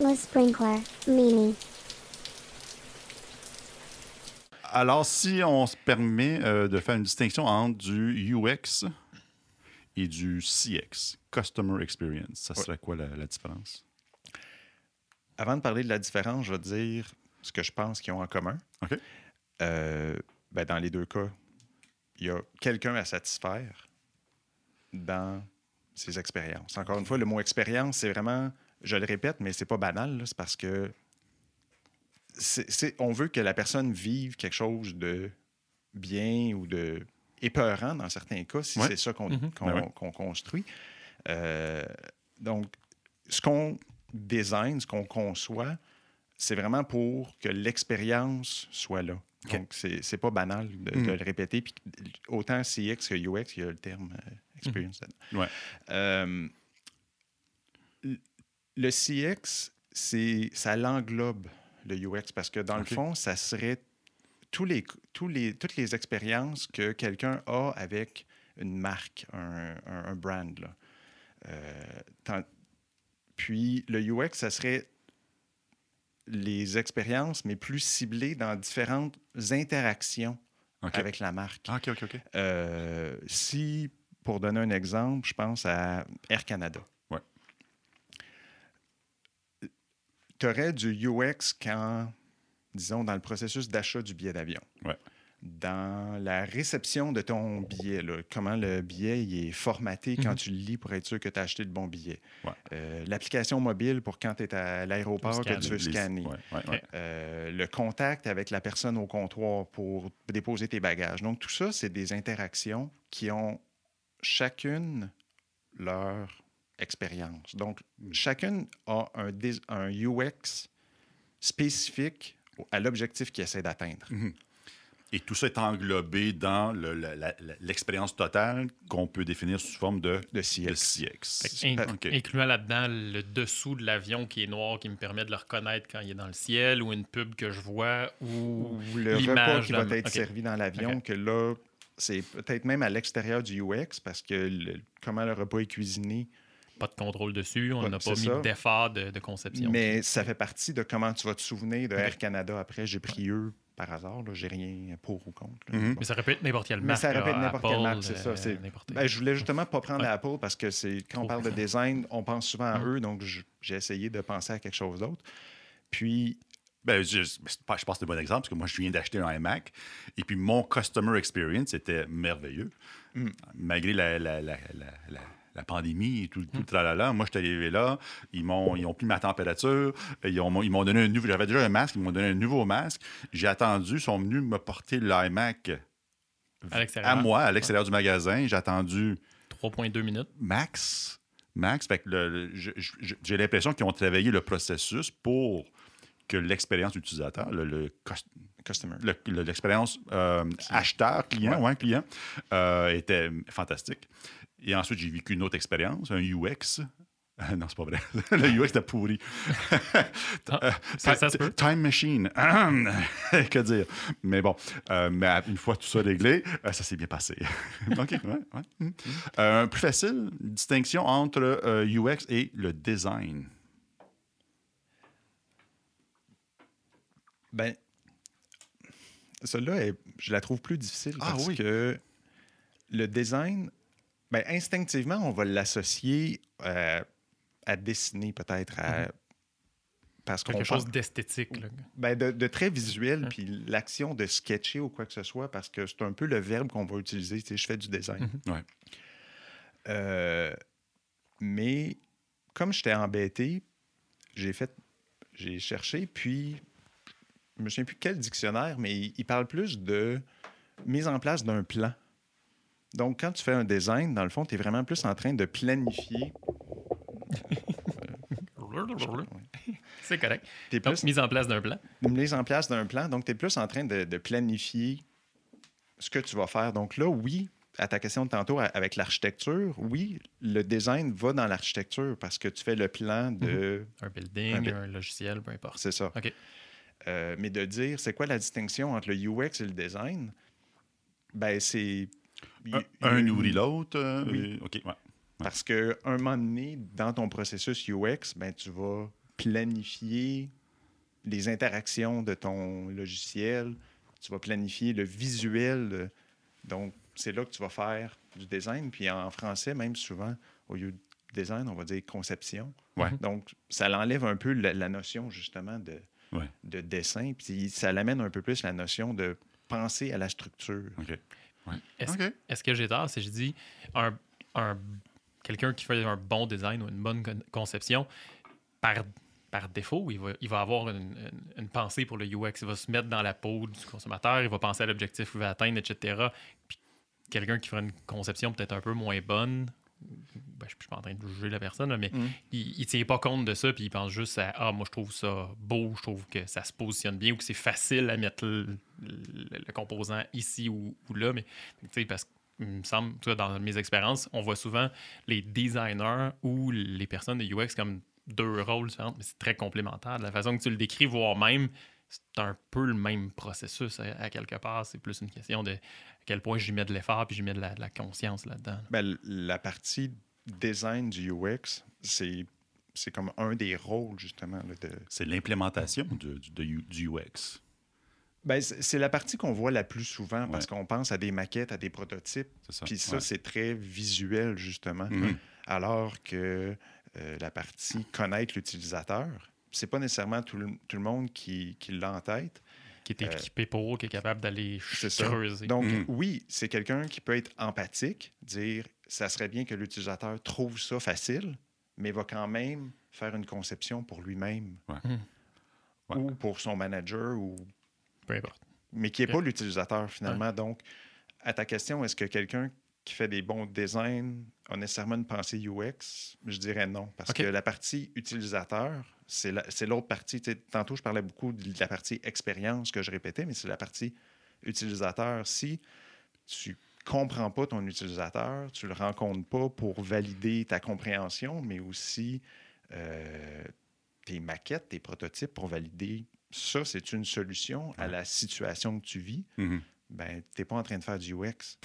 Le sprinkler, Mimi. Alors, si on se permet euh, de faire une distinction entre du UX et du CX, Customer Experience, ça serait quoi la, la différence? Avant de parler de la différence, je vais dire ce que je pense qu'ils ont en commun. OK. Euh, ben, dans les deux cas, il y a quelqu'un à satisfaire dans ses expériences. Encore une fois, le mot expérience, c'est vraiment, je le répète, mais c'est pas banal, c'est parce que c'est- on veut que la personne vive quelque chose de bien ou de épeurant dans certains cas, si Ouais. c'est ça qu'on Ben ouais. qu'on construit. Euh, donc, ce qu'on design, ce qu'on conçoit, c'est vraiment pour que l'expérience soit là. OK. Donc, c'est pas banal de, Mhm. de le répéter. Puis, autant CX que UX, il y a le terme euh, experience. Ouais. Euh, l- le CX, c'est ça l'englobe le UX parce que dans le fond, ça serait tous les, tous les, toutes les expériences que quelqu'un a avec une marque, un, un- un brand. là. Euh, tant- puis le UX, ça serait les expériences, mais plus ciblées dans différentes interactions avec la marque. Ah, OK, OK, OK. Euh, si, pour donner un exemple, je pense à Air Canada. Ouais. Tu aurais du UX quand, disons, dans le processus d'achat du billet d'avion? Ouais. Dans la réception de ton billet, là, comment le billet il est formaté quand Mhm. tu le lis pour être sûr que tu as acheté le bon billet? Ouais. Euh, L'application mobile pour quand tu es à l'aéroport, que tu veux scanner. ouais. Euh, le contact avec la personne au comptoir pour déposer tes bagages. Donc, tout ça, c'est des interactions qui ont chacune leur expérience. Donc, chacune a un, UX spécifique à l'objectif qu'il essaie d'atteindre. Et tout ça est englobé dans le- l'expérience totale qu'on peut définir sous forme de, De de CX. CX. In-. Incluant là-dedans le dessous de l'avion qui est noir, qui me permet de le reconnaître quand il est dans le ciel, ou une pub que je vois, ou Ou le repas l'image qui va être servi dans l'avion, que là, c'est peut-être même à l'extérieur du UX parce que le- comment le repas est cuisiné, pas de contrôle dessus, on n'a pas mis ça. d'effort de, de conception. Mais ça fait partie de comment tu vas te souvenir de. Air Canada après. J'ai pris eux par hasard. J'ai rien pour ou contre. là. Mhm. Bon. Mais ça répète n'importe quelle Mais marque. ça pu là, être n'importe quelle marque, c'est ça, euh, Ben, je voulais justement pas prendre Ouais. Apple parce que c'est quand on parle de design, on pense souvent à Mhm. eux, donc j'ai essayé de penser à quelque chose d'autre. Puis, Ben, je, je pense que c'est un bon exemple parce que moi, je viens d'acheter un iMac et puis mon customer experience était merveilleux. Mm. Malgré la, la, la, la- pandémie et tout, tout le tralala. Moi, je suis arrivé là, ils m'ont, ils ont pris ma température, ils, ont, ils m'ont donné un nouveau. J'avais déjà un masque, ils m'ont donné un nouveau masque. J'ai attendu, ils sont venus me porter l'iMac À moi, à l'extérieur du magasin. J'ai attendu 3,2 minutes. max. Max, fait que le- le- j'ai l'impression qu'ils ont travaillé le processus pour que l'expérience utilisateur, le, le cus- customer. le- le- l'expérience euh, acheteur, client, ouais, client, euh, était fantastique. Et ensuite, j'ai vécu une autre expérience, un UX. Euh, non, c'est pas vrai. le UX était pourri. Euh, ça- ça se peut. Time machine. que dire? Mais bon, euh, mais une fois tout ça réglé, euh, ça s'est bien passé. OK, ouais, ouais. Mm. Euh, plus facile, distinction entre euh, UX et le design. Ben, celle-là, je la trouve plus difficile Ah parce oui. que le design, ben, instinctivement, on va l'associer euh, à dessiner peut-être, à- parce qu'on Quelque pense- chose d'esthétique. là. ben, de, de très visuel, Hein. puis l'action de sketcher ou quoi que ce soit, parce que c'est un peu le verbe qu'on va utiliser. Tu sais, je fais du design. Mhm. Ouais. Euh, mais comme j'étais embêté, j'ai fait, j'ai cherché, puis je me souviens plus quel dictionnaire, mais il, il parle plus de mise en place d'un plan. Donc, quand tu fais un design, dans le fond, tu es vraiment plus en train de planifier. C'est correct. Tu es Donc, plus mise en place d'un plan. une mise en place d'un plan. Donc, tu es plus en train de, de planifier ce que tu vas faire. Donc là, oui, à ta question de tantôt avec l'architecture, oui, le design va dans l'architecture parce que tu fais le plan de... Un building, Un logiciel, peu importe. C'est ça. OK. Euh, mais de dire, c'est quoi la distinction entre le UX et le design? Ben, c'est... Un, un nourrit l'autre. euh, Oui. OK, ouais. Parce qu'à un moment donné, dans ton processus UX, ben, tu vas planifier les interactions de ton logiciel, tu vas planifier le visuel. euh, Donc, c'est là que tu vas faire du design. Puis en français, même souvent, au lieu de design, on va dire conception. Ouais. Donc, ça l'enlève un peu la, la notion, justement, de, Ouais. de dessin. Puis ça l'amène un peu plus la notion de penser à la structure. Ouais. Est-ce que j'ai tort si je dis un, un- quelqu'un qui fait un bon design ou une bonne con- conception, par, par défaut, il va, il va avoir une, une- une pensée pour le UX. Il va se mettre dans la peau du consommateur, il va penser à l'objectif qu'il veut atteindre, etc. Puis quelqu'un qui fera une conception peut-être un peu moins bonne, ben, je ne suis pas en train de juger la personne, là, mais Mm. il ne tient pas compte de ça, puis il pense juste à Ah, moi, je trouve ça beau, je trouve que ça se positionne bien ou que c'est facile à mettre le, le- le composant ici ou, ou là. Mais tu sais, parce que, il me semble, dans mes expériences, on voit souvent les designers ou les personnes de UX comme deux rôles différents, mais c'est très complémentaire. De la façon que tu le décris, voire même, c'est un peu le même processus à, à quelque part. C'est plus une question de à quel point j'y mets de l'effort puis j'y mets de la, de la conscience là-dedans. Ben, la partie design du UX, c'est c'est comme un des rôles, justement. là, de... C'est l'implémentation du, du- du UX. Ben, c'est la partie qu'on voit la plus souvent parce Ouais. qu'on pense à des maquettes, à des prototypes. Puis ça, Ouais. c'est très visuel, justement. Mhm. Alors que euh, la partie connaître l'utilisateur, c'est pas nécessairement tout le, tout le monde qui, qui l'a en tête. Qui est Euh, équipé pour, qui est capable d'aller ça. creuser. Donc, Mhm. oui, c'est quelqu'un qui peut être empathique, dire ça serait bien que l'utilisateur trouve ça facile, mais va quand même faire une conception pour lui-même Ouais. Ouais. ou pour son manager, ou... Peu importe. mais qui n'est pas l'utilisateur finalement. Donc, à ta question, est-ce que quelqu'un qui fait des bons designs a nécessairement une pensée UX? Je dirais non, parce que la partie utilisateur, c'est la- c'est l'autre partie. Tantôt, je parlais beaucoup de la partie expérience que je répétais, mais c'est la partie utilisateur. Si tu comprends pas ton utilisateur, tu le rencontres pas pour valider ta compréhension, mais aussi euh, tes maquettes, tes prototypes pour valider ça, c'est une solution à la situation que tu vis, Mhm. ben, tu n'es pas en train de faire du UX.